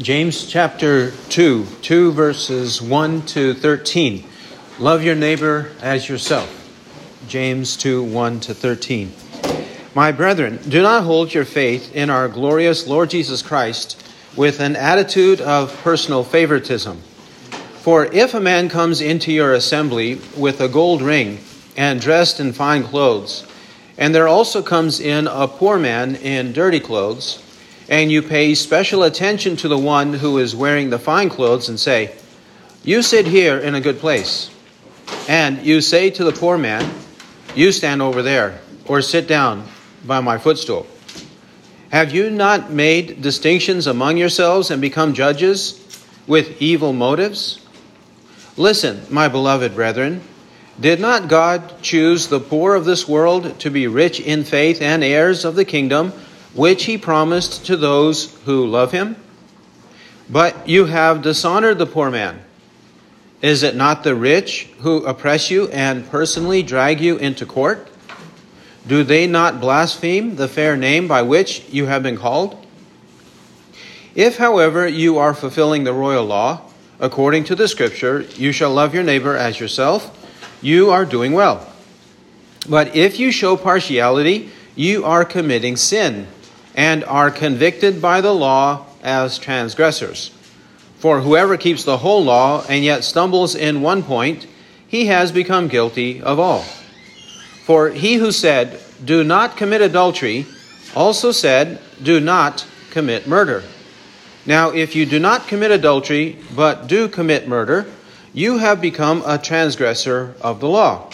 James chapter 2, 2 verses 1 to 13. Love your neighbor as yourself. James 2, 1 to 13. My brethren, do not hold your faith in our glorious Lord Jesus Christ with an attitude of personal favoritism. For if a man comes into your assembly with a gold ring and dressed in fine clothes, and there also comes in a poor man in dirty clothes, and you pay special attention to the one who is wearing the fine clothes and say, You sit here in a good place. And you say to the poor man, You stand over there, or sit down by my footstool. Have you not made distinctions among yourselves and become judges with evil motives? Listen, my beloved brethren, did not God choose the poor of this world to be rich in faith and heirs of the kingdom? Which he promised to those who love him? But you have dishonored the poor man. Is it not the rich who oppress you and personally drag you into court? Do they not blaspheme the fair name by which you have been called? If, however, you are fulfilling the royal law, according to the scripture, you shall love your neighbor as yourself, you are doing well. But if you show partiality, you are committing sin and are convicted by the law as transgressors. For whoever keeps the whole law and yet stumbles in one point, he has become guilty of all. For he who said, Do not commit adultery, also said, Do not commit murder. Now, if you do not commit adultery, but do commit murder, you have become a transgressor of the law.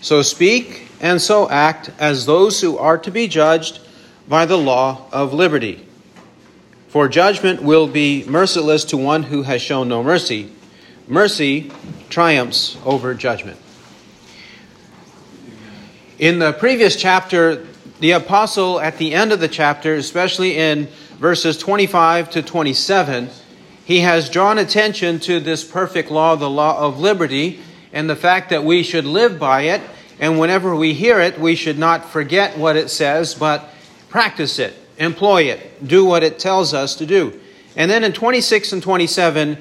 So speak and so act as those who are to be judged by the law of liberty. For judgment will be merciless to one who has shown no mercy. Mercy triumphs over judgment. In the previous chapter, the apostle, at the end of the chapter, especially in verses 25 to 27, he has drawn attention to this perfect law, the law of liberty, and the fact that we should live by it. And whenever we hear it, we should not forget what it says, but practice it, employ it, do what it tells us to do. And then in 26 and 27,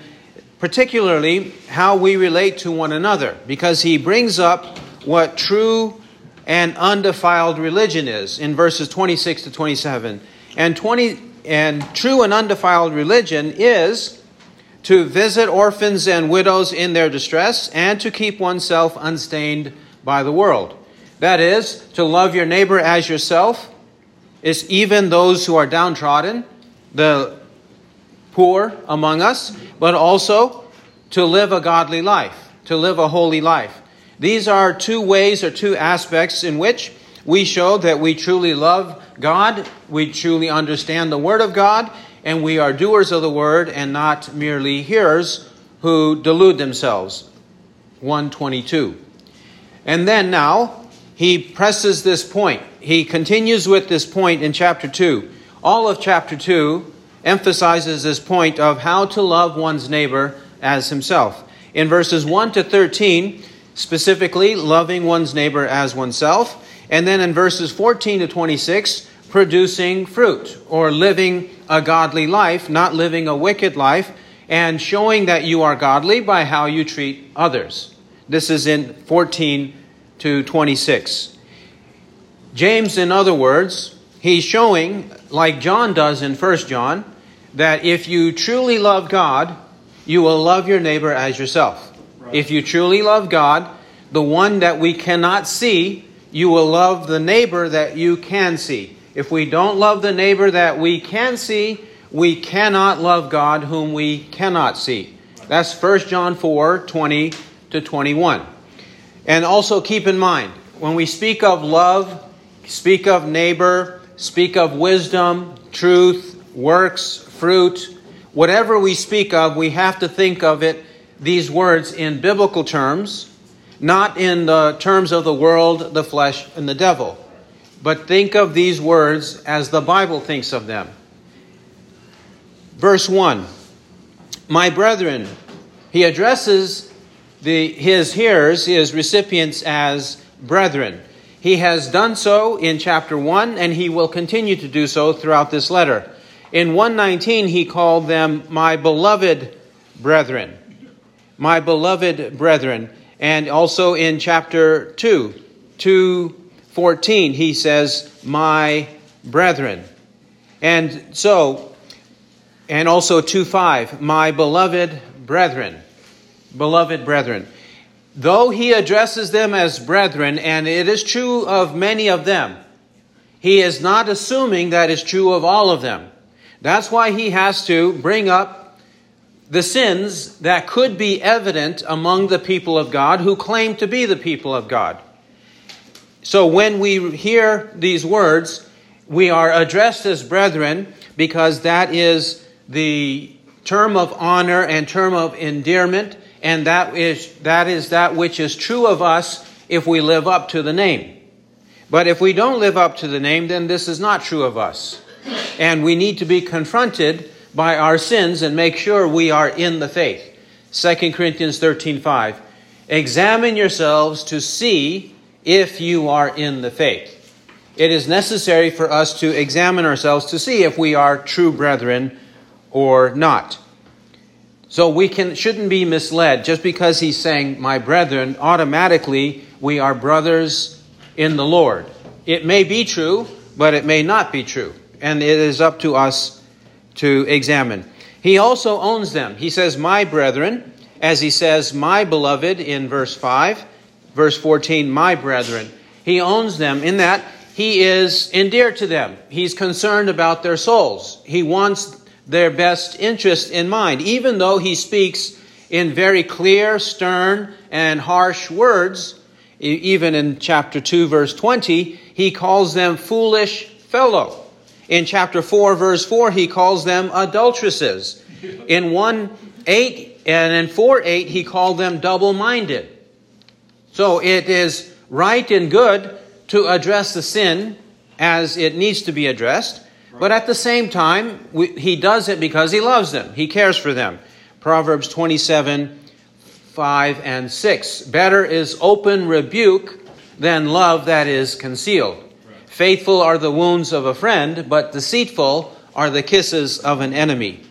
particularly how we relate to one another, because he brings up what true and undefiled religion is in verses 26 to 27. And 20 and true and undefiled religion is to visit orphans and widows in their distress and to keep oneself unstained by the world. That is, to love your neighbor as yourself, is even those who are downtrodden, the poor among us, but also to live a godly life, to live a holy life. These are two ways or two aspects in which we show that we truly love God, we truly understand the Word of God, and we are doers of the Word and not merely hearers who delude themselves. 122. And then now, he presses this point. He continues with this point in chapter 2. All of chapter 2 emphasizes this point of how to love one's neighbor as himself. In verses 1 to 13, specifically, loving one's neighbor as oneself. And then in verses 14 to 26, producing fruit or living a godly life, not living a wicked life, and showing that you are godly by how you treat others. This is in 14 to 26. James, in other words, he's showing, like John does in 1 John, that if you truly love God, you will love your neighbor as yourself. Right. If you truly love God, the one that we cannot see, you will love the neighbor that you can see. If we don't love the neighbor that we can see, we cannot love God whom we cannot see. That's 1 John 4 20 to 21. And also keep in mind, when we speak of love, speak of neighbor, speak of wisdom, truth, works, fruit, whatever we speak of, we have to think of it, these words, in biblical terms, not in the terms of the world, the flesh, and the devil. But think of these words as the Bible thinks of them. Verse 1 My brethren, he addresses the, his hearers, his recipients, as brethren. He has done so in chapter 1, and he will continue to do so throughout this letter. In 119, he called them my beloved brethren. My beloved brethren. And also in chapter 2, 214, he says, my brethren. And so, and also 2 5, my beloved brethren. Beloved brethren. Though he addresses them as brethren, and it is true of many of them, he is not assuming that is true of all of them. That's why he has to bring up the sins that could be evident among the people of God who claim to be the people of God. So when we hear these words, we are addressed as brethren because that is the term of honor and term of endearment, and that is that, is that which is true of us if we live up to the name. But if we don't live up to the name, then this is not true of us. And we need to be confronted by our sins and make sure we are in the faith. 2 Corinthians 13 5. Examine yourselves to see if you are in the faith it is necessary for us to examine ourselves to see if we are true brethren or not. So we can, shouldn't be misled. Just because he's saying, my brethren, automatically we are brothers in the Lord. It may be true, but it may not be true. And it is up to us to examine. He also owns them. He says, my brethren, as he says, my beloved in verse 5. Verse 14, my brethren. He owns them in that he is endeared to them. He's concerned about their souls. He wants their best interest in mind, even though he speaks in very clear, stern, and harsh words. Even in chapter 2, verse 20, he calls them foolish fellow. In chapter 4, verse 4, he calls them adulteresses. In 1 8 and in 4 8, he called them double minded. So it is right and good to address the sin as it needs to be addressed, but at the same time, we, he does it because he loves them, he cares for them. Proverbs 27 5 and 6. Better is open rebuke than love that is concealed. Faithful are the wounds of a friend, but deceitful are the kisses of an enemy.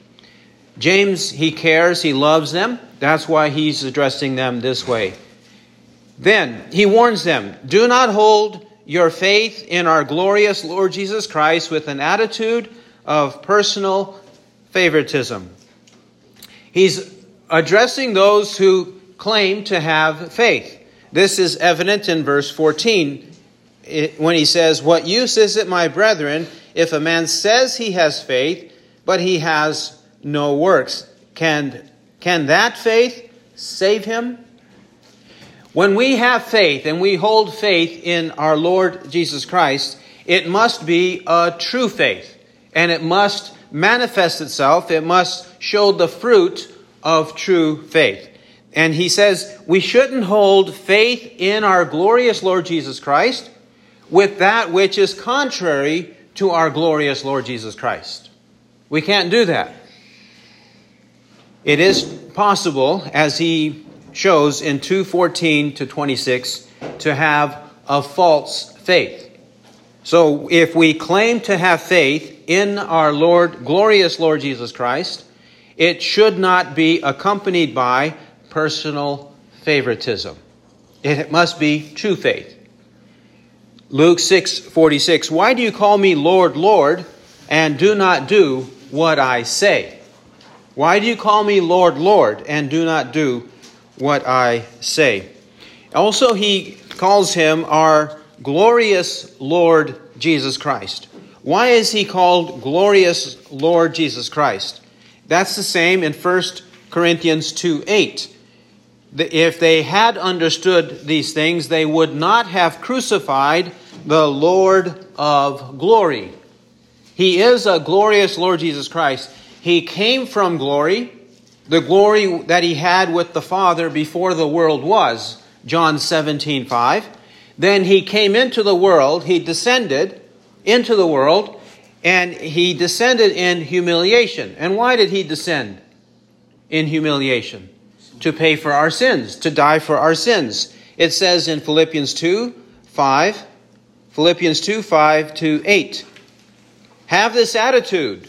James, he cares, he loves them. That's why he's addressing them this way. Then he warns them do not hold your faith in our glorious Lord Jesus Christ with an attitude of personal favoritism. He's addressing those who claim to have faith. This is evident in verse 14 eh, when he says, What use is it, my brethren, if a man says he has faith, but he has no works? Can, can that faith save him? When we have faith and we hold faith in our Lord Jesus Christ, it must be a true faith and it must manifest itself. It must show the fruit of true faith. And he says we shouldn't hold faith in our glorious Lord Jesus Christ with that which is contrary to our glorious Lord Jesus Christ. We can't do that. It is possible, as he shows in 2:14 to 26 to have a false faith. So if we claim to have faith in our Lord glorious Lord Jesus Christ, it should not be accompanied by personal favoritism. It must be true faith. Luke 6:46 Why do you call me Lord, Lord, and do not do what I say? Why do you call me Lord, Lord, and do not do what I say. Also, he calls him our glorious Lord Jesus Christ. Why is he called glorious Lord Jesus Christ? That's the same in 1 Corinthians 2 8. If they had understood these things, they would not have crucified the Lord of glory. He is a glorious Lord Jesus Christ. He came from glory the glory that he had with the Father before the world was, John 17, 5. Then he came into the world, he descended into the world, and he descended in humiliation. And why did he descend in humiliation? To pay for our sins, to die for our sins. It says in Philippians 2, 5, Philippians 2, 5 to 8. Have this attitude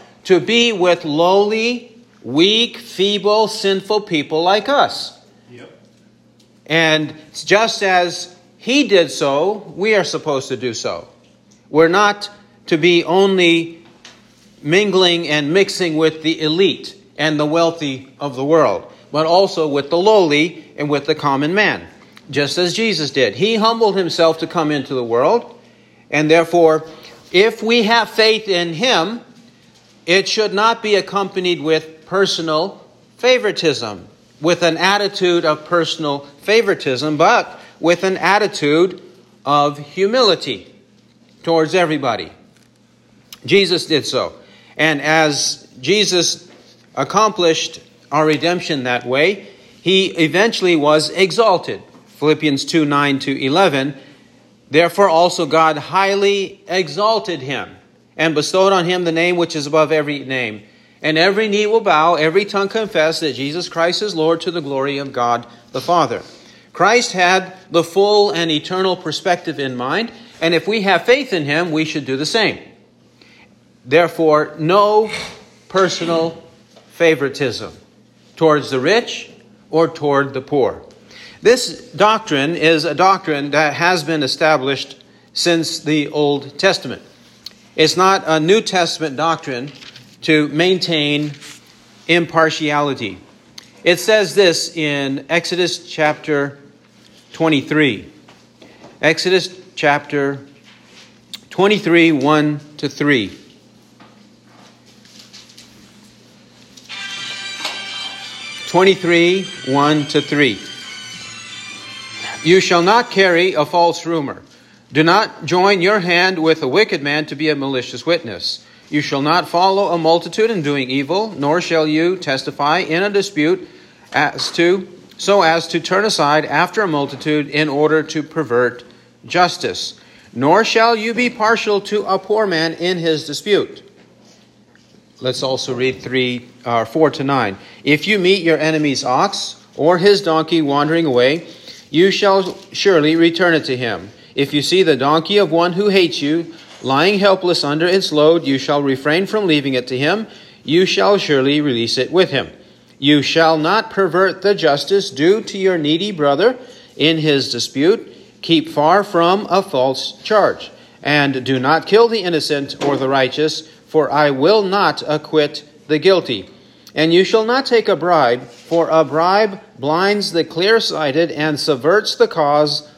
to be with lowly, weak, feeble, sinful people like us. Yep. And just as he did so, we are supposed to do so. We're not to be only mingling and mixing with the elite and the wealthy of the world, but also with the lowly and with the common man, just as Jesus did. He humbled himself to come into the world, and therefore, if we have faith in him, it should not be accompanied with personal favoritism, with an attitude of personal favoritism, but with an attitude of humility towards everybody. Jesus did so. And as Jesus accomplished our redemption that way, he eventually was exalted. Philippians 2 9 to 11. Therefore, also God highly exalted him and bestowed on him the name which is above every name. And every knee will bow, every tongue confess that Jesus Christ is Lord to the glory of God the Father. Christ had the full and eternal perspective in mind, and if we have faith in him, we should do the same. Therefore, no personal favoritism towards the rich or toward the poor. This doctrine is a doctrine that has been established since the Old Testament. It's not a New Testament doctrine to maintain impartiality. It says this in Exodus chapter 23. Exodus chapter 23, 1 to 3. Twenty-three, one to three. You shall not carry a false rumor. Do not join your hand with a wicked man to be a malicious witness. You shall not follow a multitude in doing evil, nor shall you testify in a dispute as to so as to turn aside after a multitude in order to pervert justice. Nor shall you be partial to a poor man in his dispute. Let's also read three, uh, four to nine. If you meet your enemy's ox or his donkey wandering away, you shall surely return it to him. If you see the donkey of one who hates you lying helpless under its load, you shall refrain from leaving it to him. You shall surely release it with him. You shall not pervert the justice due to your needy brother in his dispute. Keep far from a false charge. And do not kill the innocent or the righteous, for I will not acquit the guilty. And you shall not take a bribe, for a bribe blinds the clear sighted and subverts the cause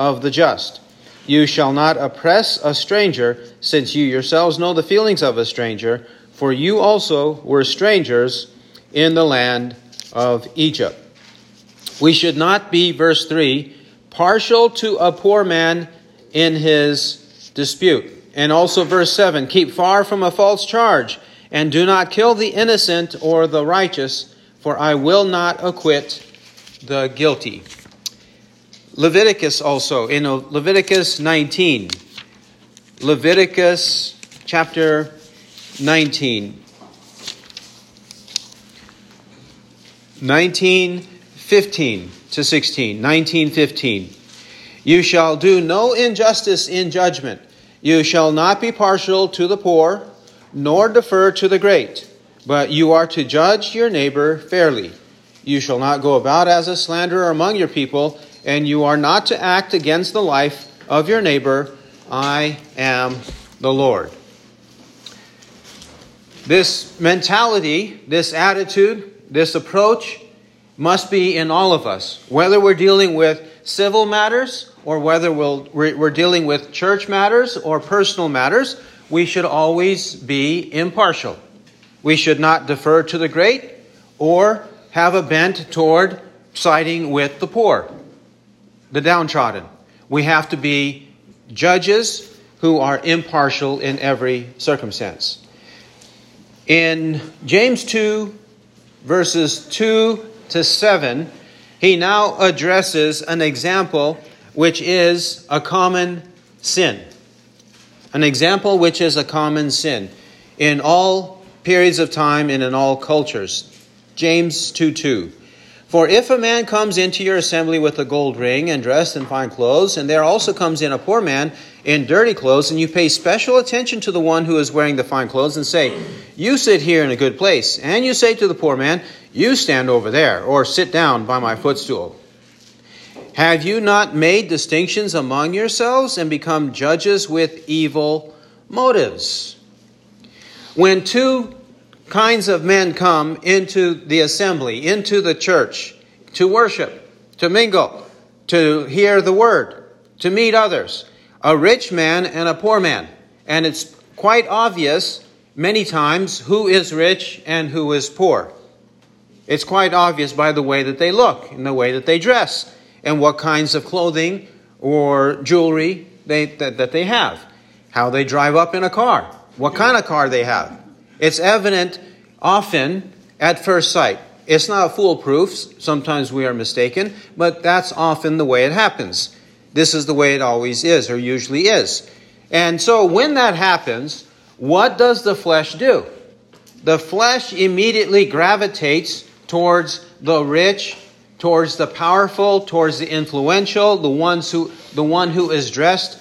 of the just. You shall not oppress a stranger, since you yourselves know the feelings of a stranger, for you also were strangers in the land of Egypt. We should not be, verse 3, partial to a poor man in his dispute. And also, verse 7, keep far from a false charge, and do not kill the innocent or the righteous, for I will not acquit the guilty. Leviticus also, in Leviticus 19. Leviticus chapter 19. 19, 15 to 16. 19, 15. You shall do no injustice in judgment. You shall not be partial to the poor, nor defer to the great, but you are to judge your neighbor fairly. You shall not go about as a slanderer among your people and you are not to act against the life of your neighbor. I am the Lord. This mentality, this attitude, this approach must be in all of us, whether we're dealing with civil matters or whether we're dealing with church matters or personal matters. We should always be impartial. We should not defer to the great or have a bent toward siding with the poor the downtrodden. We have to be judges who are impartial in every circumstance. In James 2, verses 2 to 7, he now addresses an example which is a common sin. An example which is a common sin in all periods of time and in all cultures. James 2 2. For if a man comes into your assembly with a gold ring and dressed in fine clothes, and there also comes in a poor man in dirty clothes, and you pay special attention to the one who is wearing the fine clothes, and say, You sit here in a good place, and you say to the poor man, You stand over there, or sit down by my footstool. Have you not made distinctions among yourselves and become judges with evil motives? When two kinds of men come into the assembly, into the church, to worship, to mingle, to hear the word, to meet others a rich man and a poor man. And it's quite obvious many times who is rich and who is poor. It's quite obvious by the way that they look and the way that they dress and what kinds of clothing or jewelry they, that, that they have, how they drive up in a car, what kind of car they have. It's evident often at first sight. It's not foolproof. Sometimes we are mistaken, but that's often the way it happens. This is the way it always is, or usually is. And so when that happens, what does the flesh do? The flesh immediately gravitates towards the rich, towards the powerful, towards the influential, the ones who the one who is dressed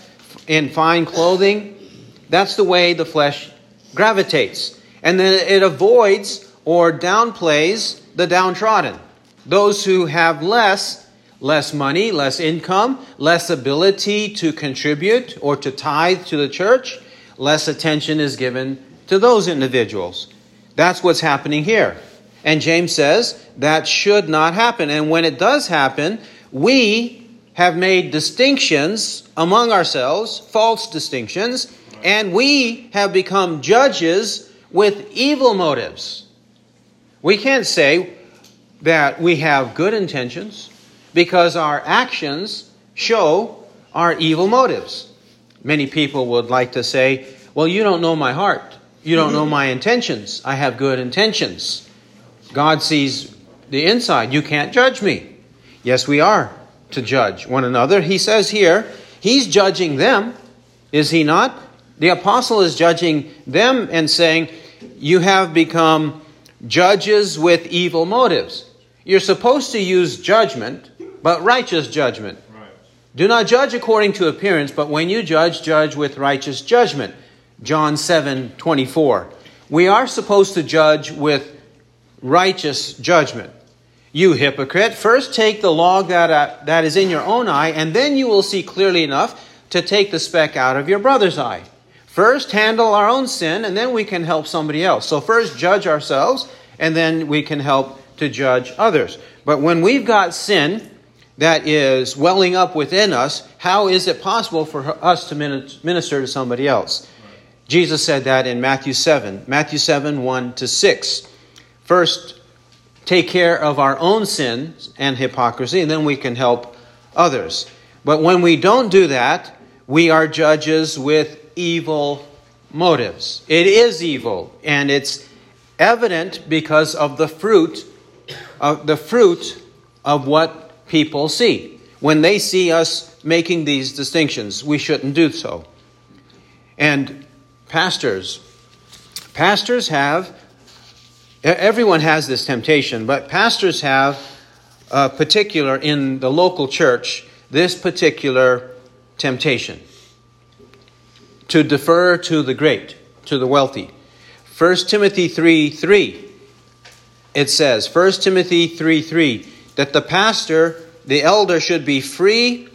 in fine clothing. That's the way the flesh gravitates. And then it avoids or downplays the downtrodden, those who have less less money, less income, less ability to contribute or to tithe to the church, less attention is given to those individuals. That's what's happening here. And James says that should not happen. And when it does happen, we have made distinctions among ourselves, false distinctions, and we have become judges with evil motives. We can't say that we have good intentions because our actions show our evil motives. Many people would like to say, Well, you don't know my heart. You don't know my intentions. I have good intentions. God sees the inside. You can't judge me. Yes, we are to judge one another. He says here, He's judging them, is He not? The apostle is judging them and saying, You have become judges with evil motives. You're supposed to use judgment, but righteous judgment. Right. Do not judge according to appearance, but when you judge, judge with righteous judgment. John 7 24. We are supposed to judge with righteous judgment. You hypocrite, first take the log that, uh, that is in your own eye, and then you will see clearly enough to take the speck out of your brother's eye. First, handle our own sin, and then we can help somebody else. So, first, judge ourselves, and then we can help to judge others. But when we've got sin that is welling up within us, how is it possible for us to minister to somebody else? Jesus said that in Matthew 7, Matthew 7, 1 to 6. First, take care of our own sins and hypocrisy, and then we can help others. But when we don't do that, we are judges with evil motives. It is evil, and it's evident because of the fruit of the fruit of what people see. When they see us making these distinctions, we shouldn't do so. And pastors, pastors have everyone has this temptation, but pastors have a particular in the local church this particular temptation to defer to the great, to the wealthy. 1 Timothy 3 3, it says, 1 Timothy 3 3, that the pastor, the elder, should be free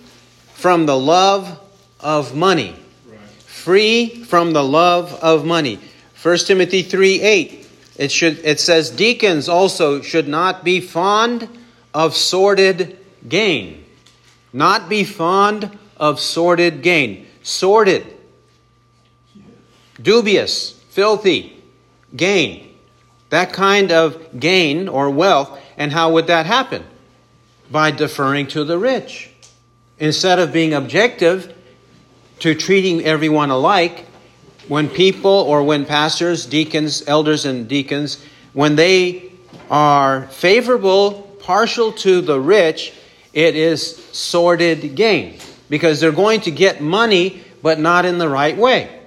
from the love of money. Right. Free from the love of money. 1 Timothy 3 8, it, should, it says, Deacons also should not be fond of sordid gain. Not be fond of sordid gain. Sordid dubious, filthy gain. That kind of gain or wealth. And how would that happen? By deferring to the rich. Instead of being objective to treating everyone alike, when people or when pastors, deacons, elders, and deacons, when they are favorable, partial to the rich, it is sordid gain because they're going to get money, but not in the right way.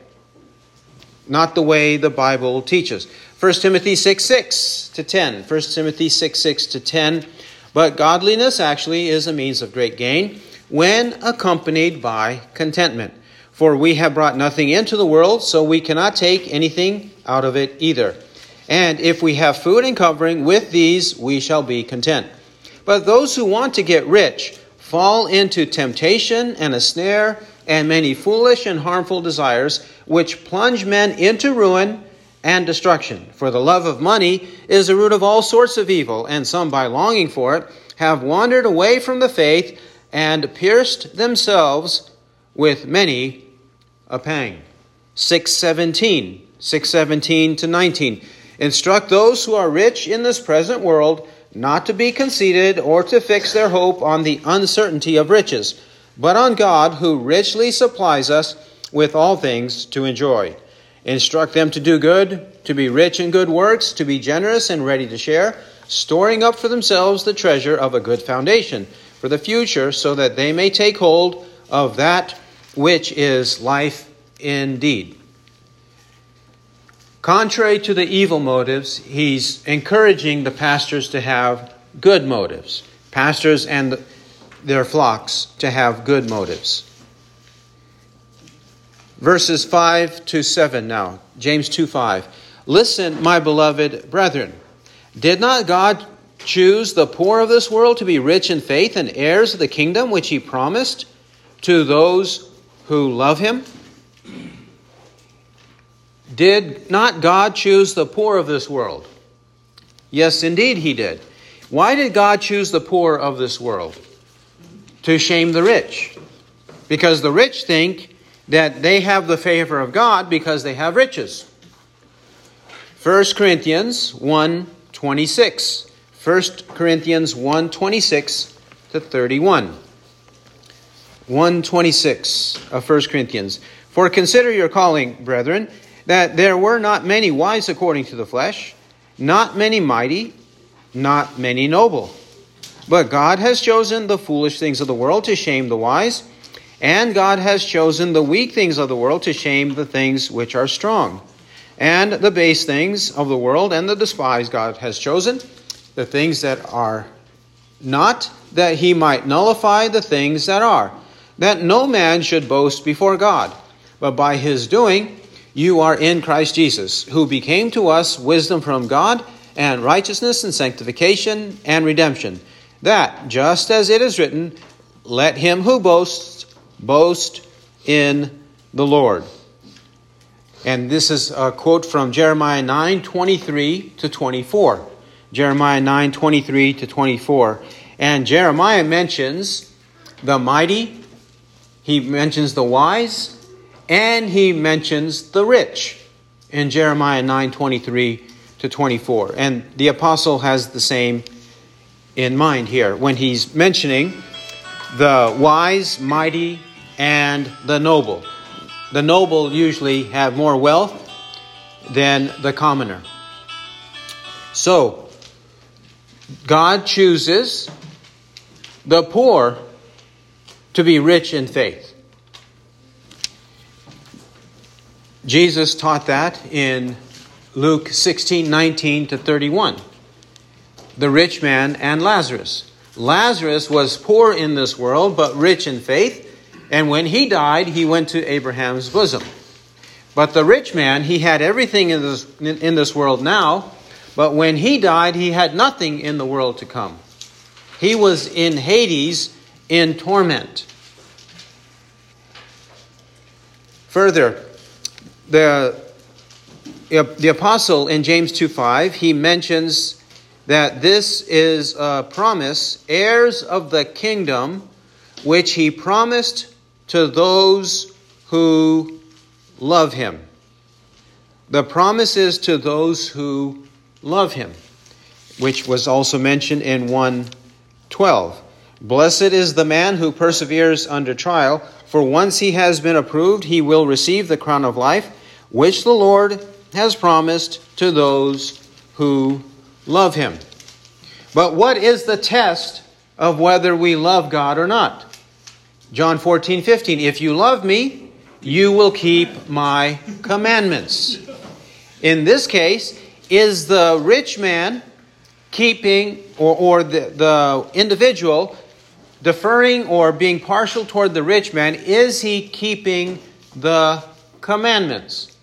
Not the way the Bible teaches. 1 Timothy 6 6 to 10. 1 Timothy 6 6 to 10. But godliness actually is a means of great gain when accompanied by contentment. For we have brought nothing into the world, so we cannot take anything out of it either. And if we have food and covering, with these we shall be content. But those who want to get rich fall into temptation and a snare and many foolish and harmful desires, which plunge men into ruin and destruction. For the love of money is the root of all sorts of evil, and some, by longing for it, have wandered away from the faith and pierced themselves with many a pang. 617, 617 to 19. Instruct those who are rich in this present world not to be conceited or to fix their hope on the uncertainty of riches, but on God who richly supplies us with all things to enjoy. Instruct them to do good, to be rich in good works, to be generous and ready to share, storing up for themselves the treasure of a good foundation for the future, so that they may take hold of that which is life indeed. Contrary to the evil motives, he's encouraging the pastors to have good motives. Pastors and their flocks to have good motives. Verses 5 to 7 now. James 2 5. Listen, my beloved brethren. Did not God choose the poor of this world to be rich in faith and heirs of the kingdom which he promised to those who love him? Did not God choose the poor of this world? Yes, indeed, He did. Why did God choose the poor of this world? To shame the rich. Because the rich think that they have the favor of God because they have riches. 1 Corinthians 1 26. 1 Corinthians 1 26 to 31. 126 of 1 Corinthians. For consider your calling, brethren that there were not many wise according to the flesh, not many mighty, not many noble. But God has chosen the foolish things of the world to shame the wise, and God has chosen the weak things of the world to shame the things which are strong. And the base things of the world and the despised God has chosen, the things that are not, that he might nullify the things that are, that no man should boast before God. But by his doing, you are in Christ Jesus, who became to us wisdom from God and righteousness and sanctification and redemption. That, just as it is written, let him who boasts boast in the Lord. And this is a quote from Jeremiah 9 23 to 24. Jeremiah 9 23 to 24. And Jeremiah mentions the mighty, he mentions the wise, and he mentions the rich in Jeremiah 9 23 to 24. And the apostle has the same in mind here when he's mentioning the wise, mighty, and the noble. The noble usually have more wealth than the commoner. So, God chooses the poor to be rich in faith. Jesus taught that in Luke 16 19 to 31. The rich man and Lazarus. Lazarus was poor in this world, but rich in faith, and when he died, he went to Abraham's bosom. But the rich man, he had everything in this, in this world now, but when he died, he had nothing in the world to come. He was in Hades in torment. Further, the, the apostle in James 2 5, he mentions that this is a promise, heirs of the kingdom, which he promised to those who love him. The promise is to those who love him, which was also mentioned in 112. Blessed is the man who perseveres under trial, for once he has been approved, he will receive the crown of life which the Lord has promised to those who love him. But what is the test of whether we love God or not? John 14, 15. If you love me, you will keep my commandments. In this case, is the rich man keeping, or, or the, the individual deferring or being partial toward the rich man, is he keeping the commandments?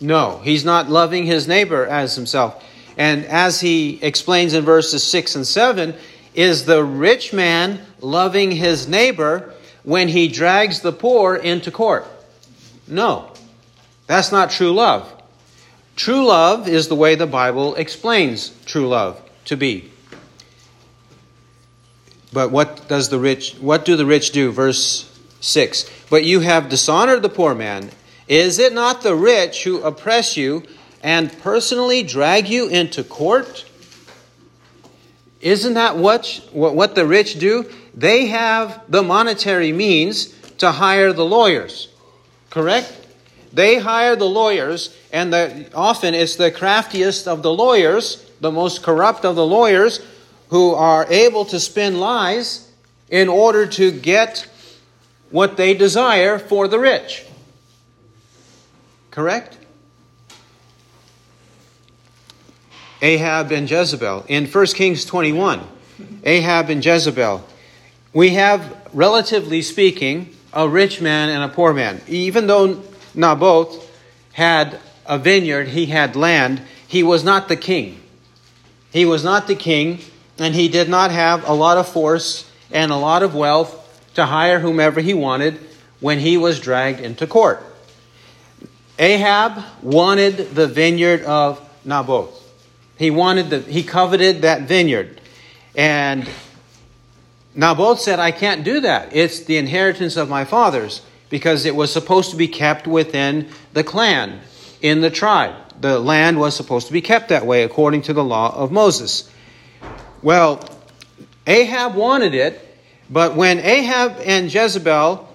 No, he's not loving his neighbor as himself. And as he explains in verses 6 and 7, is the rich man loving his neighbor when he drags the poor into court? No, that's not true love. True love is the way the Bible explains true love to be. But what does the rich what do the rich do? Verse 6. But you have dishonored the poor man. Is it not the rich who oppress you and personally drag you into court? Isn't that what, what the rich do? They have the monetary means to hire the lawyers. Correct? They hire the lawyers, and the, often it's the craftiest of the lawyers, the most corrupt of the lawyers, who are able to spin lies in order to get what they desire for the rich. Correct? Ahab and Jezebel. In 1 Kings 21, Ahab and Jezebel. We have, relatively speaking, a rich man and a poor man. Even though Naboth had a vineyard, he had land, he was not the king. He was not the king and he did not have a lot of force and a lot of wealth to hire whomever he wanted when he was dragged into court. Ahab wanted the vineyard of Naboth. He wanted the he coveted that vineyard. And Naboth said, I can't do that. It's the inheritance of my fathers, because it was supposed to be kept within the clan, in the tribe. The land was supposed to be kept that way according to the law of Moses. Well, Ahab wanted it, but when Ahab and Jezebel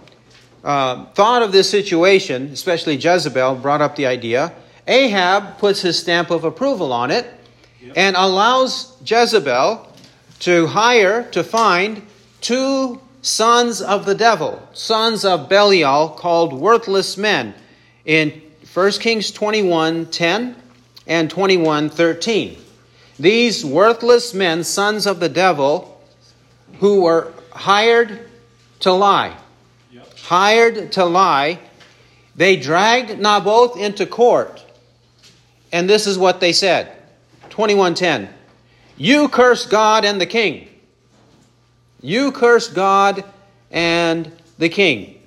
uh, thought of this situation, especially Jezebel brought up the idea, Ahab puts his stamp of approval on it yep. and allows Jezebel to hire, to find two sons of the devil, sons of Belial, called worthless men, in 1 Kings 21 10 and 21 13. These worthless men, sons of the devil, who were hired to lie, yep. hired to lie, they dragged Naboth into court. And this is what they said 2110 You curse God and the king. You curse God and the king.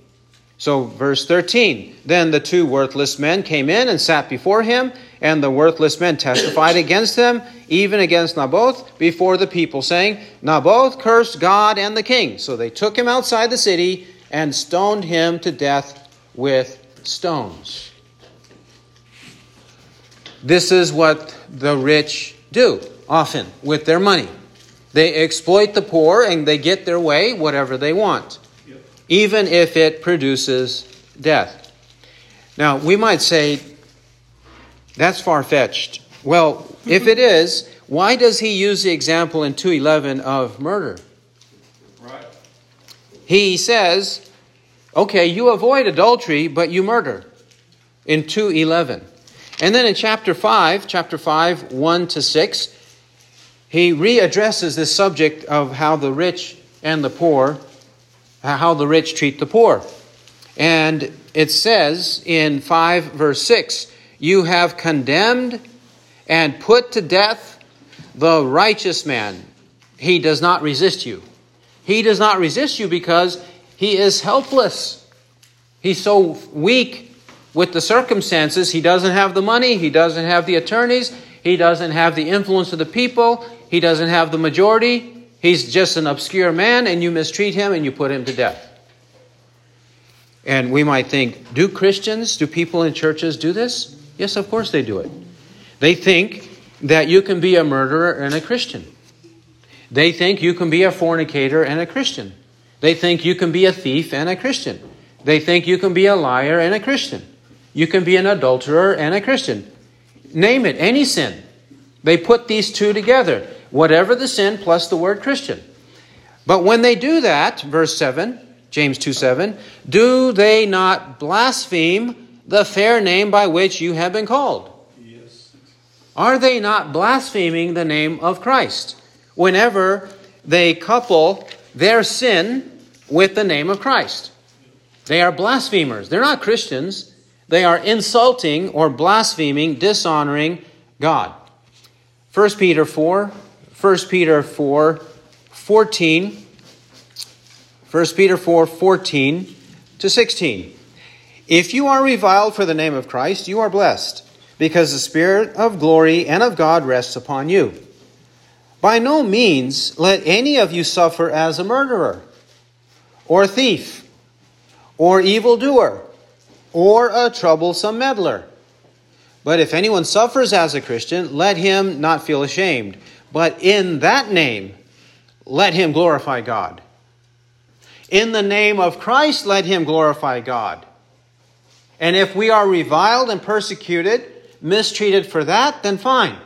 So, verse 13 Then the two worthless men came in and sat before him, and the worthless men testified against him, even against Naboth, before the people, saying, Naboth cursed God and the king. So they took him outside the city and stoned him to death with stones. This is what the rich do often with their money. They exploit the poor and they get their way, whatever they want even if it produces death. Now, we might say, that's far fetched. Well, if it is, why does he use the example in 211 of murder? Right. He says, okay, you avoid adultery, but you murder in 211. And then in chapter 5, chapter 5, 1 to 6, he readdresses this subject of how the rich and the poor how the rich treat the poor. And it says in 5 verse 6 You have condemned and put to death the righteous man. He does not resist you. He does not resist you because he is helpless. He's so weak with the circumstances. He doesn't have the money, he doesn't have the attorneys, he doesn't have the influence of the people, he doesn't have the majority. He's just an obscure man, and you mistreat him and you put him to death. And we might think, do Christians, do people in churches do this? Yes, of course they do it. They think that you can be a murderer and a Christian. They think you can be a fornicator and a Christian. They think you can be a thief and a Christian. They think you can be a liar and a Christian. You can be an adulterer and a Christian. Name it, any sin. They put these two together. Whatever the sin plus the word Christian. But when they do that, verse 7, James 2 7, do they not blaspheme the fair name by which you have been called? Yes. Are they not blaspheming the name of Christ whenever they couple their sin with the name of Christ? They are blasphemers. They're not Christians. They are insulting or blaspheming, dishonoring God. 1 Peter 4, 1 Peter 4, 14. 1 Peter 4, 14 to 16. If you are reviled for the name of Christ, you are blessed, because the Spirit of glory and of God rests upon you. By no means let any of you suffer as a murderer, or thief, or evildoer or a troublesome meddler. But if anyone suffers as a Christian, let him not feel ashamed, but in that name, let him glorify God. In the name of Christ, let him glorify God. And if we are reviled and persecuted, mistreated for that, then fine.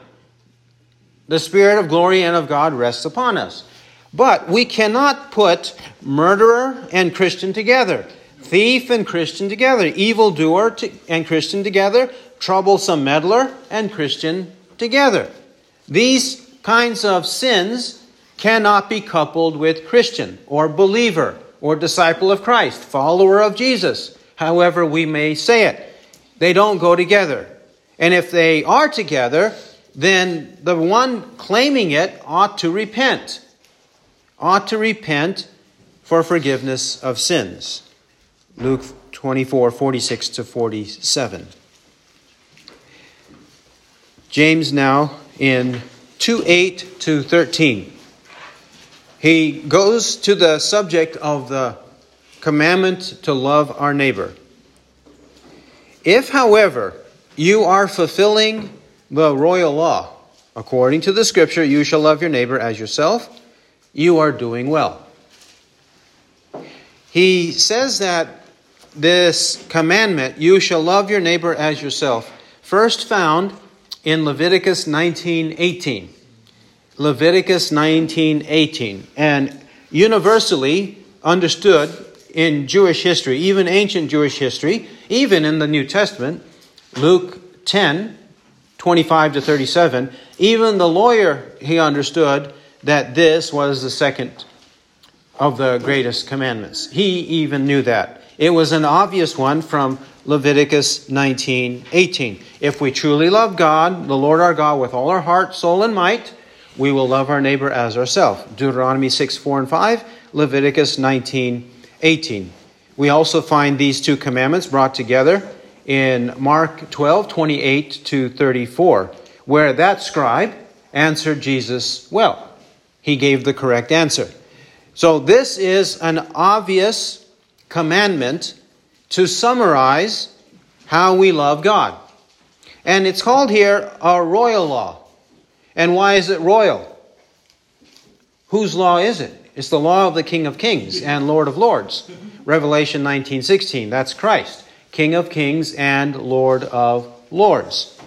The Spirit of glory and of God rests upon us. But we cannot put murderer and Christian together thief and Christian together, evildoer and Christian together, troublesome meddler and Christian together. These kinds of sins cannot be coupled with Christian or believer or disciple of Christ, follower of Jesus, however we may say it. They don't go together. And if they are together, then the one claiming it ought to repent, ought to repent for forgiveness of sins. Luke 24, 46 to 47. James now in 2 8 to 13. He goes to the subject of the commandment to love our neighbor. If, however, you are fulfilling the royal law, according to the scripture, you shall love your neighbor as yourself, you are doing well. He says that this commandment, you shall love your neighbor as yourself, first found in Leviticus 19:18. Leviticus 19:18 and universally understood in Jewish history, even ancient Jewish history, even in the New Testament, Luke 10 25 to 37, even the lawyer he understood that this was the second of the greatest commandments. He even knew that. It was an obvious one from Leviticus 19:18. If we truly love God, the Lord our God, with all our heart, soul, and might, we will love our neighbor as ourselves. Deuteronomy 6, 4, and 5, Leviticus 19, 18. We also find these two commandments brought together in Mark 12, 28 to 34, where that scribe answered Jesus well. He gave the correct answer. So this is an obvious commandment to summarize how we love God. And it's called here a royal law. And why is it royal? Whose law is it? It's the law of the King of Kings and Lord of Lords. Revelation 19:16. That's Christ, King of Kings and Lord of Lords.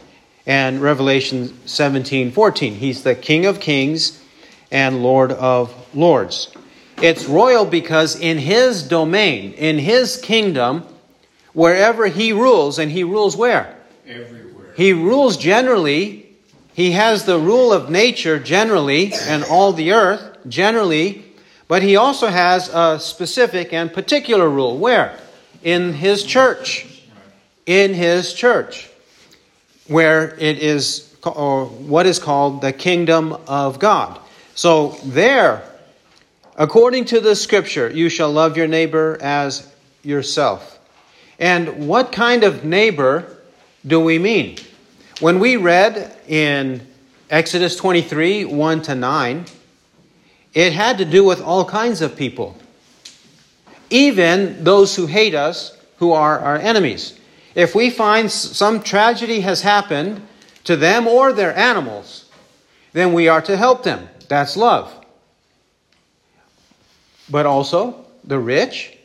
And Revelation 17:14. He's the King of Kings and Lord of Lords. It's royal because in his domain, in his kingdom, wherever he rules, and he rules where? Everywhere. He rules generally, he has the rule of nature generally, and all the earth generally, but he also has a specific and particular rule. Where? In his church. In his church. Where it is, or what is called the kingdom of God. So there, According to the scripture, you shall love your neighbor as yourself. And what kind of neighbor do we mean? When we read in Exodus 23 1 to 9, it had to do with all kinds of people, even those who hate us, who are our enemies. If we find some tragedy has happened to them or their animals, then we are to help them. That's love but also the rich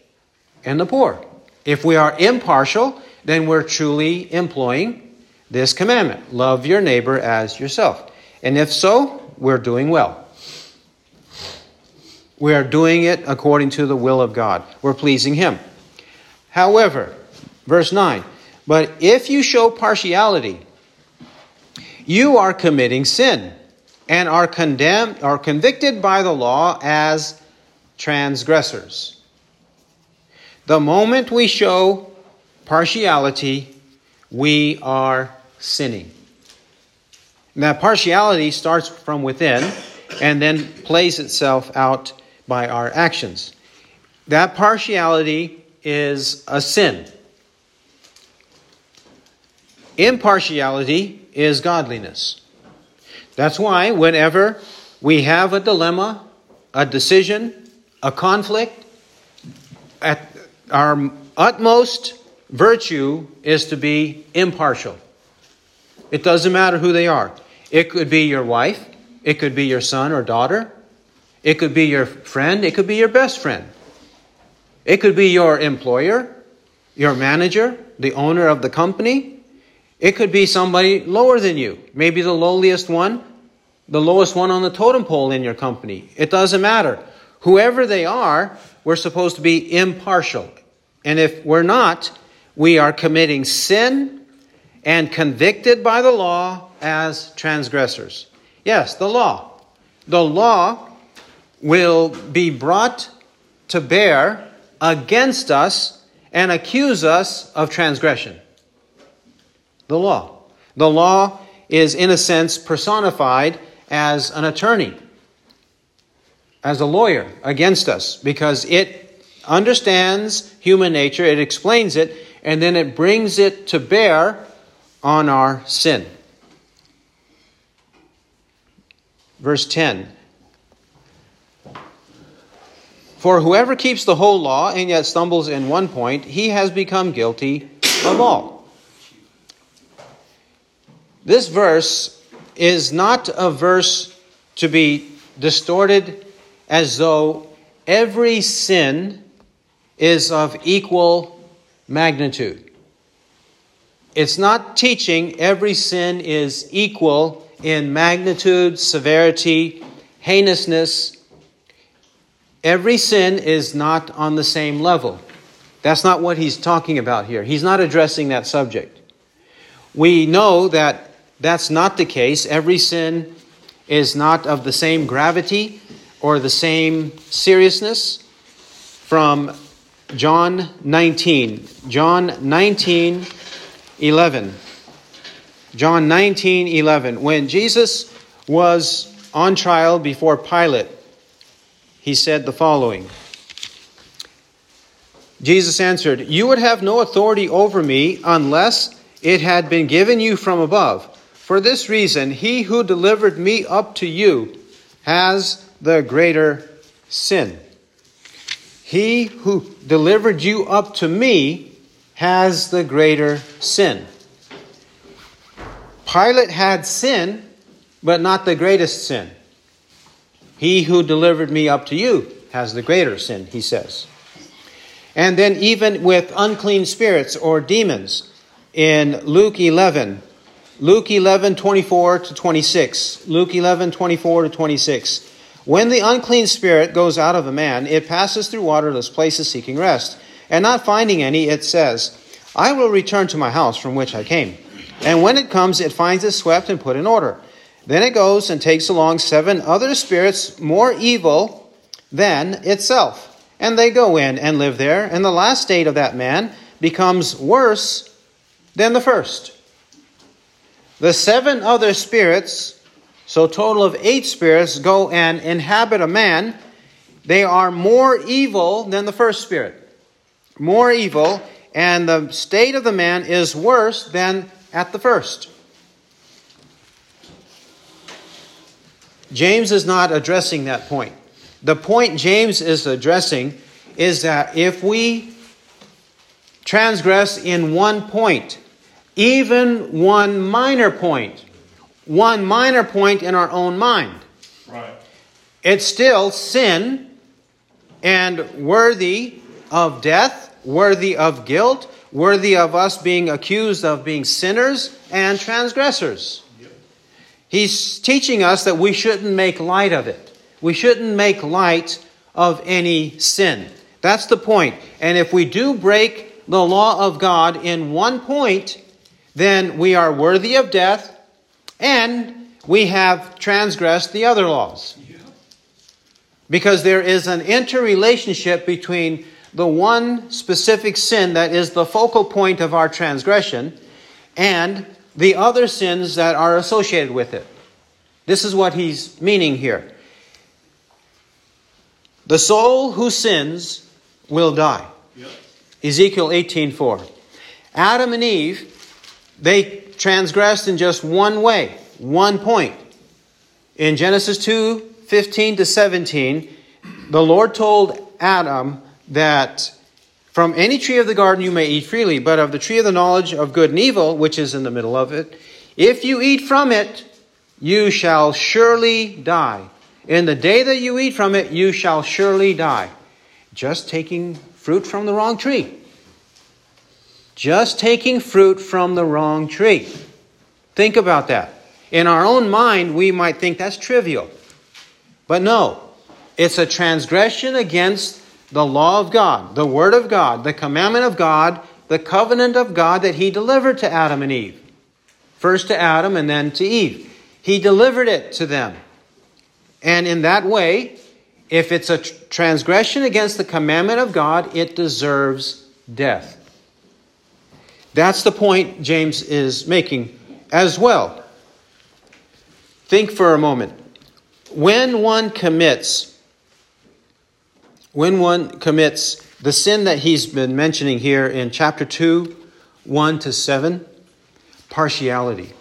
and the poor. If we are impartial, then we're truly employing this commandment love your neighbor as yourself. And if so, we're doing well. We are doing it according to the will of God. We're pleasing Him. However, verse 9, but if you show partiality, you are committing sin and are condemned are convicted by the law as transgressors. The moment we show partiality, we are sinning. That partiality starts from within and then plays itself out by our actions. That partiality is a sin. Impartiality is godliness. That's why whenever we have a dilemma, a decision, a conflict, at our utmost virtue is to be impartial. It doesn't matter who they are. It could be your wife, it could be your son or daughter, it could be your friend, it could be your best friend. It could be your employer, your manager, the owner of the company. It could be somebody lower than you, maybe the lowliest one, the lowest one on the totem pole in your company. It doesn't matter. Whoever they are, we're supposed to be impartial. And if we're not, we are committing sin and convicted by the law as transgressors. Yes, the law. The law will be brought to bear against us and accuse us of transgression. The law. The law is, in a sense, personified as an attorney, as a lawyer against us, because it understands human nature, it explains it, and then it brings it to bear on our sin. Verse 10 For whoever keeps the whole law and yet stumbles in one point, he has become guilty of all. This verse is not a verse to be distorted as though every sin is of equal magnitude. It's not teaching every sin is equal in magnitude, severity, heinousness, Every sin is not on the same level. That's not what he's talking about here. He's not addressing that subject. We know that that's not the case. Every sin is not of the same gravity or the same seriousness. From John 19. John 19, 11. John 19, 11. When Jesus was on trial before Pilate, he said the following Jesus answered, You would have no authority over me unless it had been given you from above. For this reason, he who delivered me up to you has the greater sin. He who delivered you up to me has the greater sin. Pilate had sin, but not the greatest sin. He who delivered me up to you has the greater sin, he says. And then, even with unclean spirits or demons, in Luke 11, Luke 11, 24 to 26. Luke 11, 24 to 26. When the unclean spirit goes out of a man, it passes through waterless places seeking rest. And not finding any, it says, I will return to my house from which I came. And when it comes, it finds it swept and put in order. Then it goes and takes along seven other spirits more evil than itself. And they go in and live there, and the last state of that man becomes worse than the first. The seven other spirits, so total of eight spirits, go and inhabit a man. They are more evil than the first spirit. More evil, and the state of the man is worse than at the first. James is not addressing that point. The point James is addressing is that if we transgress in one point, even one minor point, one minor point in our own mind, right. it's still sin and worthy of death, worthy of guilt, worthy of us being accused of being sinners and transgressors. He's teaching us that we shouldn't make light of it. We shouldn't make light of any sin. That's the point. And if we do break the law of God in one point, then we are worthy of death and we have transgressed the other laws. Because there is an interrelationship between the one specific sin that is the focal point of our transgression and the other sins that are associated with it. This is what he's meaning here. The soul who sins will die. Yep. Ezekiel 18:4. Adam and Eve, they transgressed in just one way, one point. In Genesis 2, 15 to 17, the Lord told Adam that from any tree of the garden you may eat freely, but of the tree of the knowledge of good and evil, which is in the middle of it, if you eat from it, you shall surely die. In the day that you eat from it, you shall surely die. Just taking fruit from the wrong tree. Just taking fruit from the wrong tree. Think about that. In our own mind, we might think that's trivial. But no, it's a transgression against the law of God, the Word of God, the commandment of God, the covenant of God that He delivered to Adam and Eve. First to Adam and then to Eve. He delivered it to them. And in that way, if it's a transgression against the commandment of God, it deserves death. That's the point James is making as well. Think for a moment. When one commits when one commits the sin that he's been mentioning here in chapter 2, 1 to 7, partiality.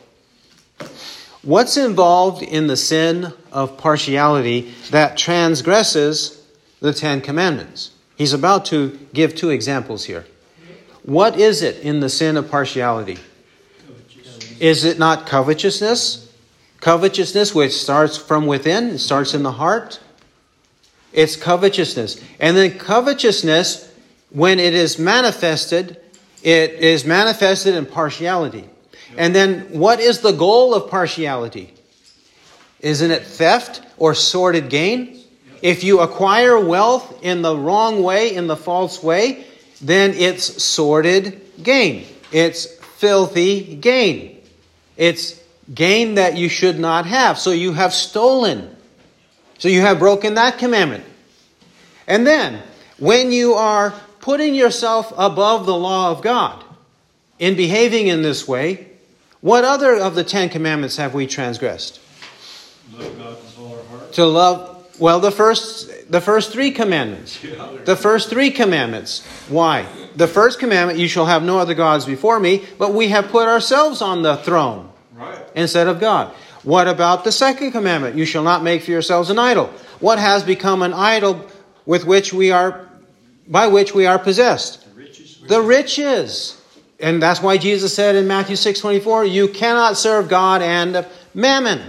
What's involved in the sin of partiality that transgresses the Ten Commandments? He's about to give two examples here. What is it in the sin of partiality? Is it not covetousness? Covetousness, which starts from within, it starts in the heart. It's covetousness. And then covetousness, when it is manifested, it is manifested in partiality. And then what is the goal of partiality? Isn't it theft or sordid gain? If you acquire wealth in the wrong way, in the false way, then it's sordid gain. It's filthy gain. It's gain that you should not have. So you have stolen. So you have broken that commandment. And then, when you are putting yourself above the law of God in behaving in this way, what other of the Ten Commandments have we transgressed? Love God with all our heart. To love, well, the first, the first three commandments. The first three commandments. Why? The first commandment, you shall have no other gods before me, but we have put ourselves on the throne right. instead of God. What about the second commandment? You shall not make for yourselves an idol. What has become an idol with which we are, by which we are possessed? The riches. The riches. And that's why Jesus said in Matthew 6 24, you cannot serve God and mammon.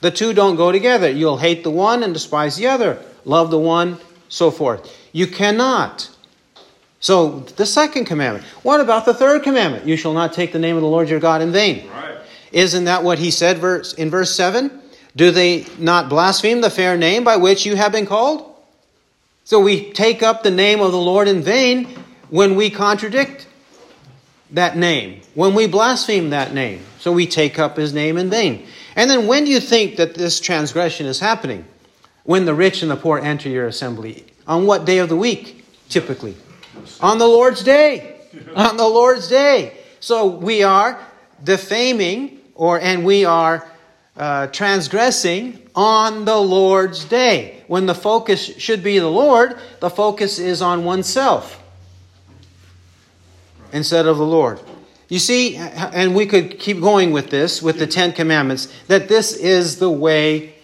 The two don't go together. You'll hate the one and despise the other, love the one, so forth. You cannot. So, the second commandment. What about the third commandment? You shall not take the name of the Lord your God in vain. Right. Isn't that what he said verse, in verse 7? Do they not blaspheme the fair name by which you have been called? So we take up the name of the Lord in vain when we contradict that name, when we blaspheme that name. So we take up his name in vain. And then when do you think that this transgression is happening? When the rich and the poor enter your assembly. On what day of the week, typically? On the Lord's day. On the Lord's day. So we are defaming or and we are uh, transgressing on the Lord's day. When the focus should be the Lord, the focus is on oneself instead of the Lord. You see, and we could keep going with this, with the Ten Commandments, that this is the way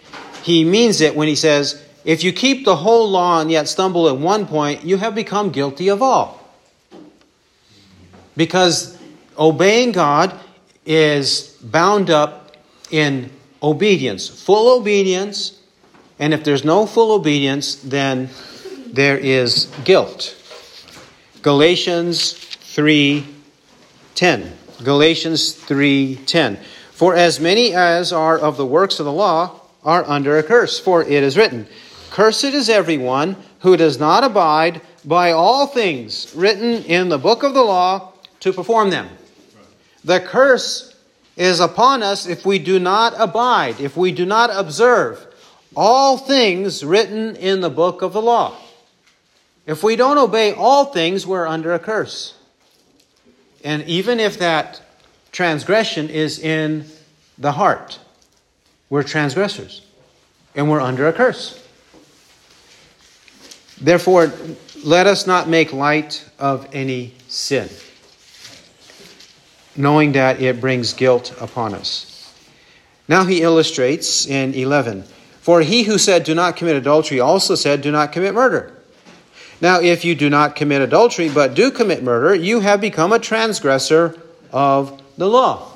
he means it when he says, If you keep the whole law and yet stumble at one point, you have become guilty of all. Because obeying God is bound up in obedience, full obedience, and if there's no full obedience, then there is guilt. Galatians 3:10. Galatians 3:10. For as many as are of the works of the law are under a curse, for it is written, Cursed is everyone who does not abide by all things written in the book of the law to perform them. The curse is upon us if we do not abide, if we do not observe all things written in the book of the law. If we don't obey all things, we're under a curse. And even if that transgression is in the heart, we're transgressors and we're under a curse. Therefore, let us not make light of any sin, knowing that it brings guilt upon us. Now he illustrates in 11 For he who said, Do not commit adultery, also said, Do not commit murder. Now, if you do not commit adultery, but do commit murder, you have become a transgressor of the law.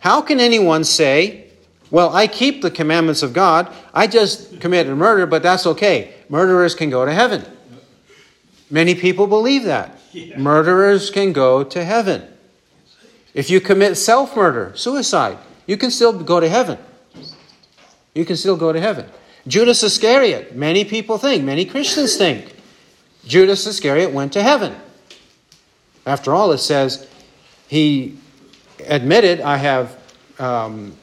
How can anyone say, Well, I keep the commandments of God, I just committed murder, but that's okay. Murderers can go to heaven. Many people believe that. Yeah. Murderers can go to heaven. If you commit self murder, suicide, you can still go to heaven. You can still go to heaven. Judas Iscariot, many people think, many Christians think, Judas Iscariot went to heaven. After all, it says he admitted, I have um,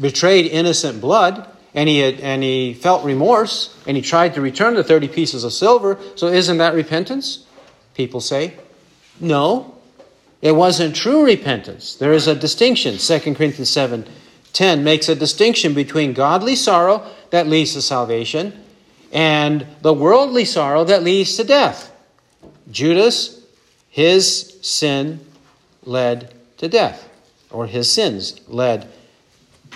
betrayed innocent blood, and he, had, and he felt remorse, and he tried to return the 30 pieces of silver. So, isn't that repentance? People say. No, it wasn't true repentance. There is a distinction. 2 Corinthians 7 10 makes a distinction between godly sorrow that leads to salvation and the worldly sorrow that leads to death. Judas, his sin led to death, or his sins led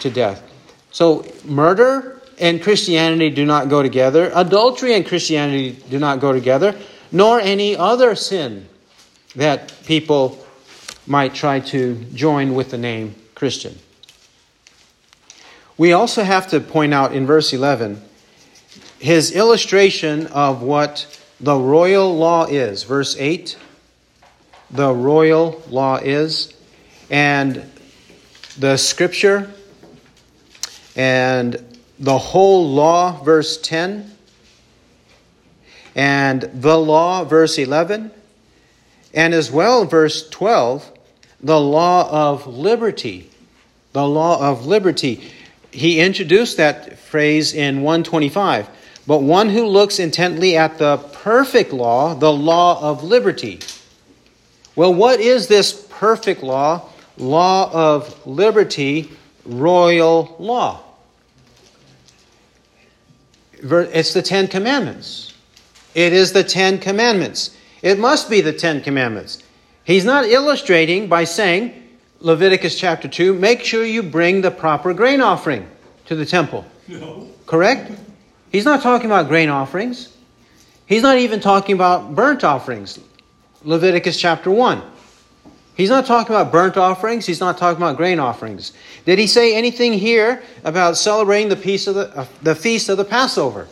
to death. So, murder and Christianity do not go together. Adultery and Christianity do not go together, nor any other sin that people might try to join with the name Christian. We also have to point out in verse 11 his illustration of what the royal law is. Verse 8 the royal law is, and the scripture, and the whole law, verse 10, and the law, verse 11, and as well, verse 12, the law of liberty. The law of liberty. He introduced that phrase in 125 but one who looks intently at the perfect law, the law of liberty. Well, what is this perfect law? Law of liberty, royal law. It's the Ten Commandments. It is the Ten Commandments. It must be the Ten Commandments. He's not illustrating by saying, Leviticus chapter 2, make sure you bring the proper grain offering to the temple. No. Correct? He's not talking about grain offerings. He's not even talking about burnt offerings. Leviticus chapter 1. He's not talking about burnt offerings. He's not talking about grain offerings. Did he say anything here about celebrating the, peace of the, uh, the feast of the Passover?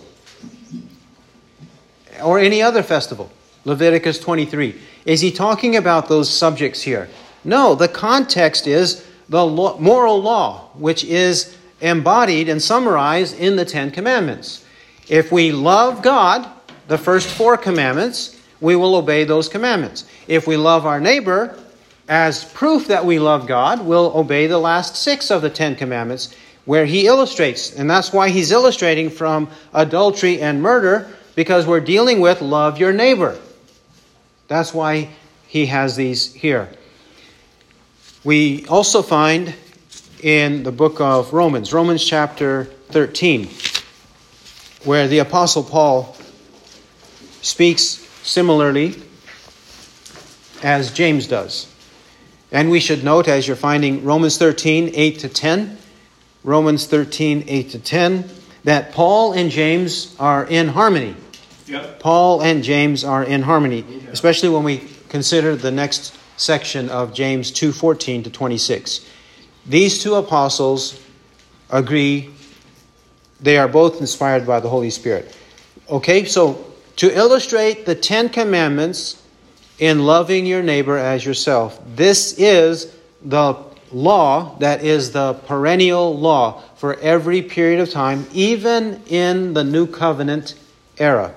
Or any other festival? Leviticus 23. Is he talking about those subjects here? No, the context is the moral law, which is embodied and summarized in the Ten Commandments. If we love God, the first four commandments, we will obey those commandments. If we love our neighbor, as proof that we love God, we'll obey the last six of the Ten Commandments, where he illustrates. And that's why he's illustrating from adultery and murder, because we're dealing with love your neighbor. That's why he has these here. We also find in the book of Romans, Romans chapter 13 where the Apostle Paul speaks similarly as James does. And we should note, as you're finding Romans 13, 8 to 10, Romans 13, 8 to 10, that Paul and James are in harmony. Yep. Paul and James are in harmony, especially when we consider the next section of James 2:14 to 26. These two apostles agree they are both inspired by the Holy Spirit. Okay, so to illustrate the Ten Commandments in loving your neighbor as yourself. This is the law that is the perennial law for every period of time, even in the new covenant era.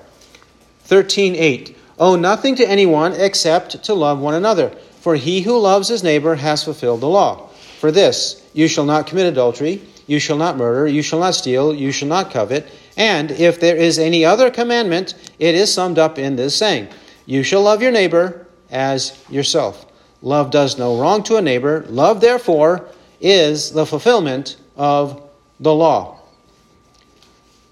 13:8 Owe nothing to anyone except to love one another, for he who loves his neighbor has fulfilled the law. For this, you shall not commit adultery, you shall not murder, you shall not steal, you shall not covet, and if there is any other commandment, it is summed up in this saying, you shall love your neighbor as yourself. Love does no wrong to a neighbor. Love, therefore, is the fulfillment of the law.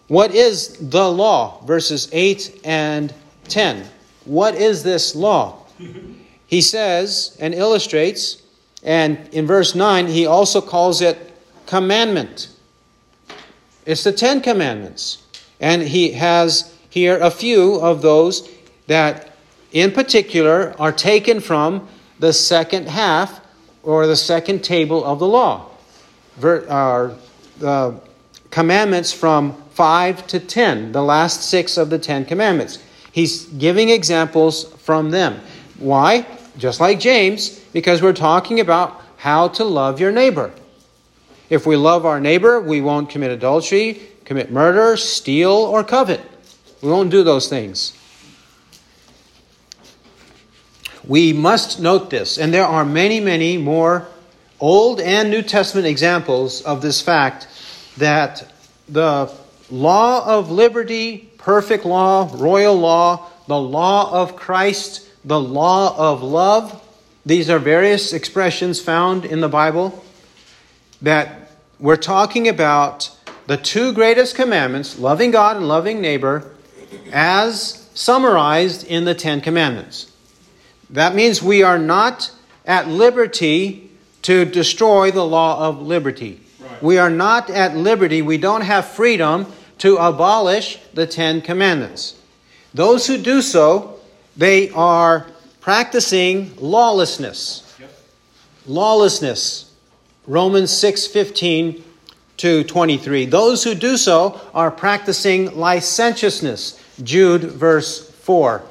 What is the law? Verses 8 and 10. What is this law? He says and illustrates, and in verse 9, he also calls it commandment. It's the Ten Commandments. And he has here a few of those that, in particular, are taken from the second half or the second table of the law. Ver, uh, commandments from 5 to 10, the last six of the Ten Commandments. He's giving examples from them. Why? Just like James, because we're talking about how to love your neighbor. If we love our neighbor, we won't commit adultery, commit murder, steal, or covet. We won't do those things. We must note this, and there are many, many more Old and New Testament examples of this fact that the law of liberty, perfect law, royal law, the law of Christ, the law of love, these are various expressions found in the Bible that we're talking about the two greatest commandments, loving God and loving neighbor, as summarized in the Ten Commandments. That means we are not at liberty to destroy the law of liberty. Right. We are not at liberty, we don't have freedom to abolish the Ten Commandments. Those who do so, they are practicing lawlessness. Yep. Lawlessness. Romans 6 15 to 23. Those who do so are practicing licentiousness. Jude, verse 4.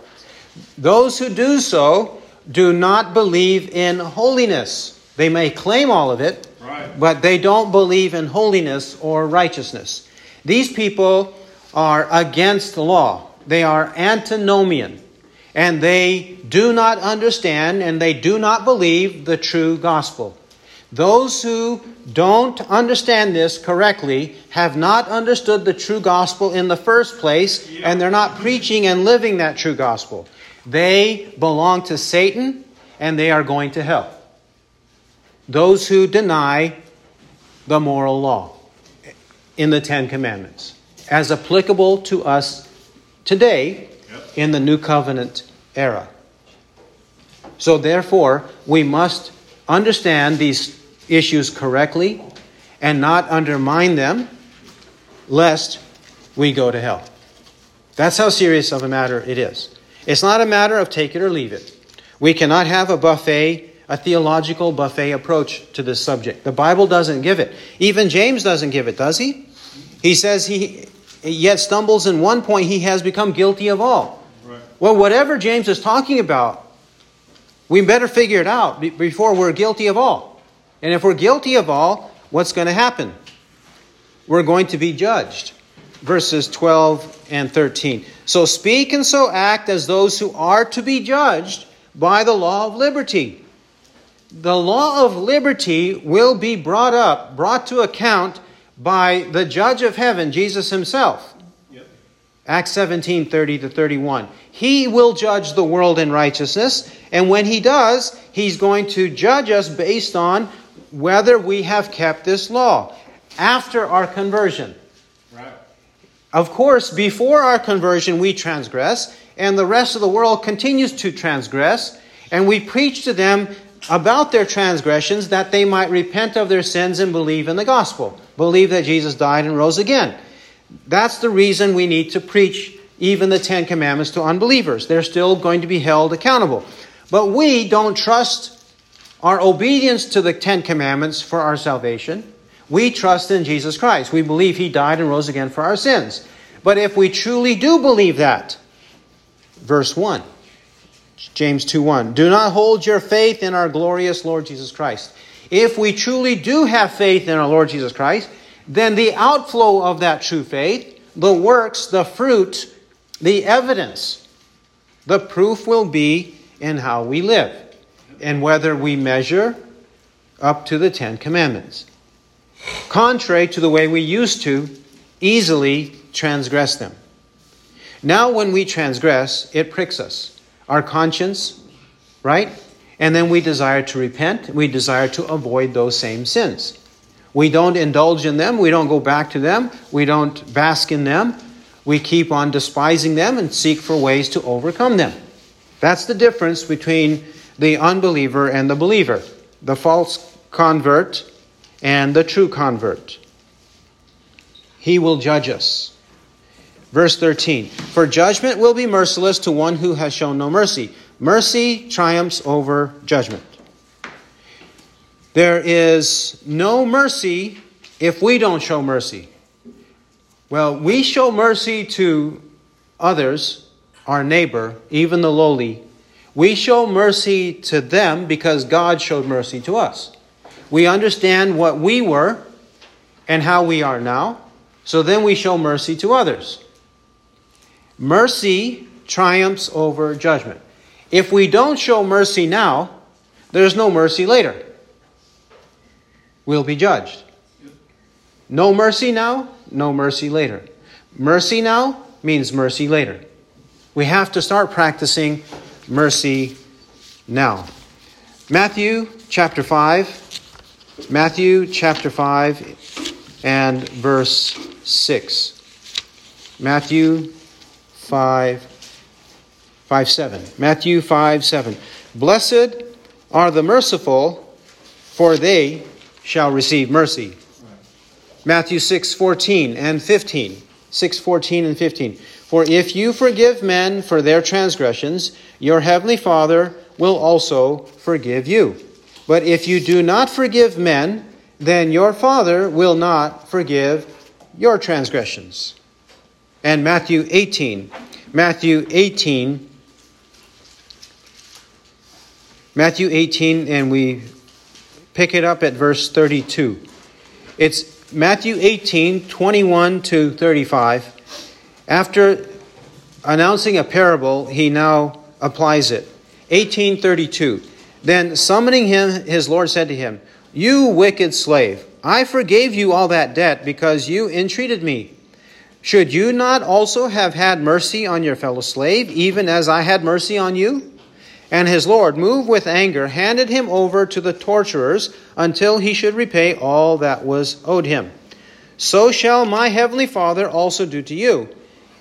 Those who do so do not believe in holiness. They may claim all of it, right. but they don't believe in holiness or righteousness. These people are against the law. They are antinomian, and they do not understand and they do not believe the true gospel. Those who don't understand this correctly have not understood the true gospel in the first place, and they're not preaching and living that true gospel. They belong to Satan and they are going to hell. Those who deny the moral law in the Ten Commandments, as applicable to us today in the New Covenant era. So, therefore, we must understand these issues correctly and not undermine them, lest we go to hell. That's how serious of a matter it is. It's not a matter of take it or leave it. We cannot have a buffet, a theological buffet approach to this subject. The Bible doesn't give it. Even James doesn't give it, does he? He says he yet stumbles in one point, he has become guilty of all. Right. Well, whatever James is talking about, we better figure it out before we're guilty of all. And if we're guilty of all, what's going to happen? We're going to be judged verses 12 and 13. So speak and so act as those who are to be judged by the law of liberty. The law of liberty will be brought up, brought to account by the judge of heaven, Jesus himself. Yep. Acts 17 30 to 31. He will judge the world in righteousness, and when he does, he's going to judge us based on whether we have kept this law after our conversion. Of course, before our conversion, we transgress, and the rest of the world continues to transgress, and we preach to them about their transgressions that they might repent of their sins and believe in the gospel, believe that Jesus died and rose again. That's the reason we need to preach even the Ten Commandments to unbelievers. They're still going to be held accountable. But we don't trust our obedience to the Ten Commandments for our salvation. We trust in Jesus Christ. We believe he died and rose again for our sins. But if we truly do believe that, verse 1, James 2 1. Do not hold your faith in our glorious Lord Jesus Christ. If we truly do have faith in our Lord Jesus Christ, then the outflow of that true faith, the works, the fruit, the evidence, the proof will be in how we live and whether we measure up to the Ten Commandments. Contrary to the way we used to easily transgress them. Now, when we transgress, it pricks us. Our conscience, right? And then we desire to repent. We desire to avoid those same sins. We don't indulge in them. We don't go back to them. We don't bask in them. We keep on despising them and seek for ways to overcome them. That's the difference between the unbeliever and the believer, the false convert and the true convert. He will judge us. Verse 13 For judgment will be merciless to one who has shown no mercy. Mercy triumphs over judgment. There is no mercy if we don't show mercy. Well, we show mercy to others, our neighbor, even the lowly. We show mercy to them because God showed mercy to us. We understand what we were and how we are now, so then we show mercy to others. Mercy triumphs over judgment. If we don't show mercy now, there's no mercy later. We'll be judged. No mercy now, no mercy later. Mercy now means mercy later. We have to start practicing mercy now. Matthew chapter 5, Matthew chapter 5 and verse 6. Matthew 5, 5 7. Matthew 5 7. Blessed are the merciful, for they shall receive mercy. Matthew 6 14 and 15. 6 14 and 15. For if you forgive men for their transgressions, your heavenly Father will also forgive you. But if you do not forgive men, then your Father will not forgive your transgressions and Matthew 18. Matthew 18. Matthew 18, and we pick it up at verse 32. It's Matthew 18, 21 to 35. After announcing a parable, he now applies it. 1832. Then summoning him, his Lord said to him, You wicked slave, I forgave you all that debt because you entreated me. Should you not also have had mercy on your fellow slave, even as I had mercy on you? And his Lord, moved with anger, handed him over to the torturers until he should repay all that was owed him. So shall my heavenly Father also do to you,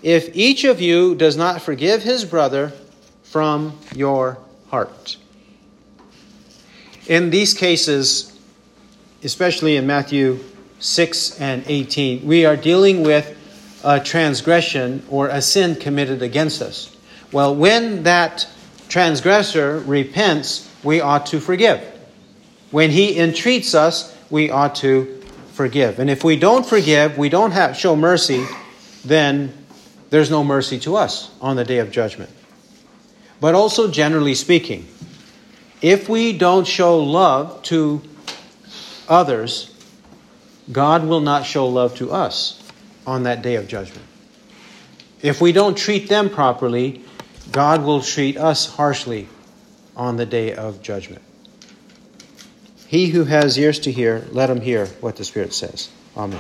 if each of you does not forgive his brother from your heart. In these cases, especially in Matthew 6 and 18, we are dealing with a transgression or a sin committed against us. Well, when that transgressor repents, we ought to forgive. When he entreats us, we ought to forgive. And if we don't forgive, we don't have, show mercy, then there's no mercy to us on the day of judgment. But also, generally speaking, if we don't show love to others, God will not show love to us on that day of judgment. If we don't treat them properly, God will treat us harshly on the day of judgment. He who has ears to hear, let him hear what the Spirit says. Amen.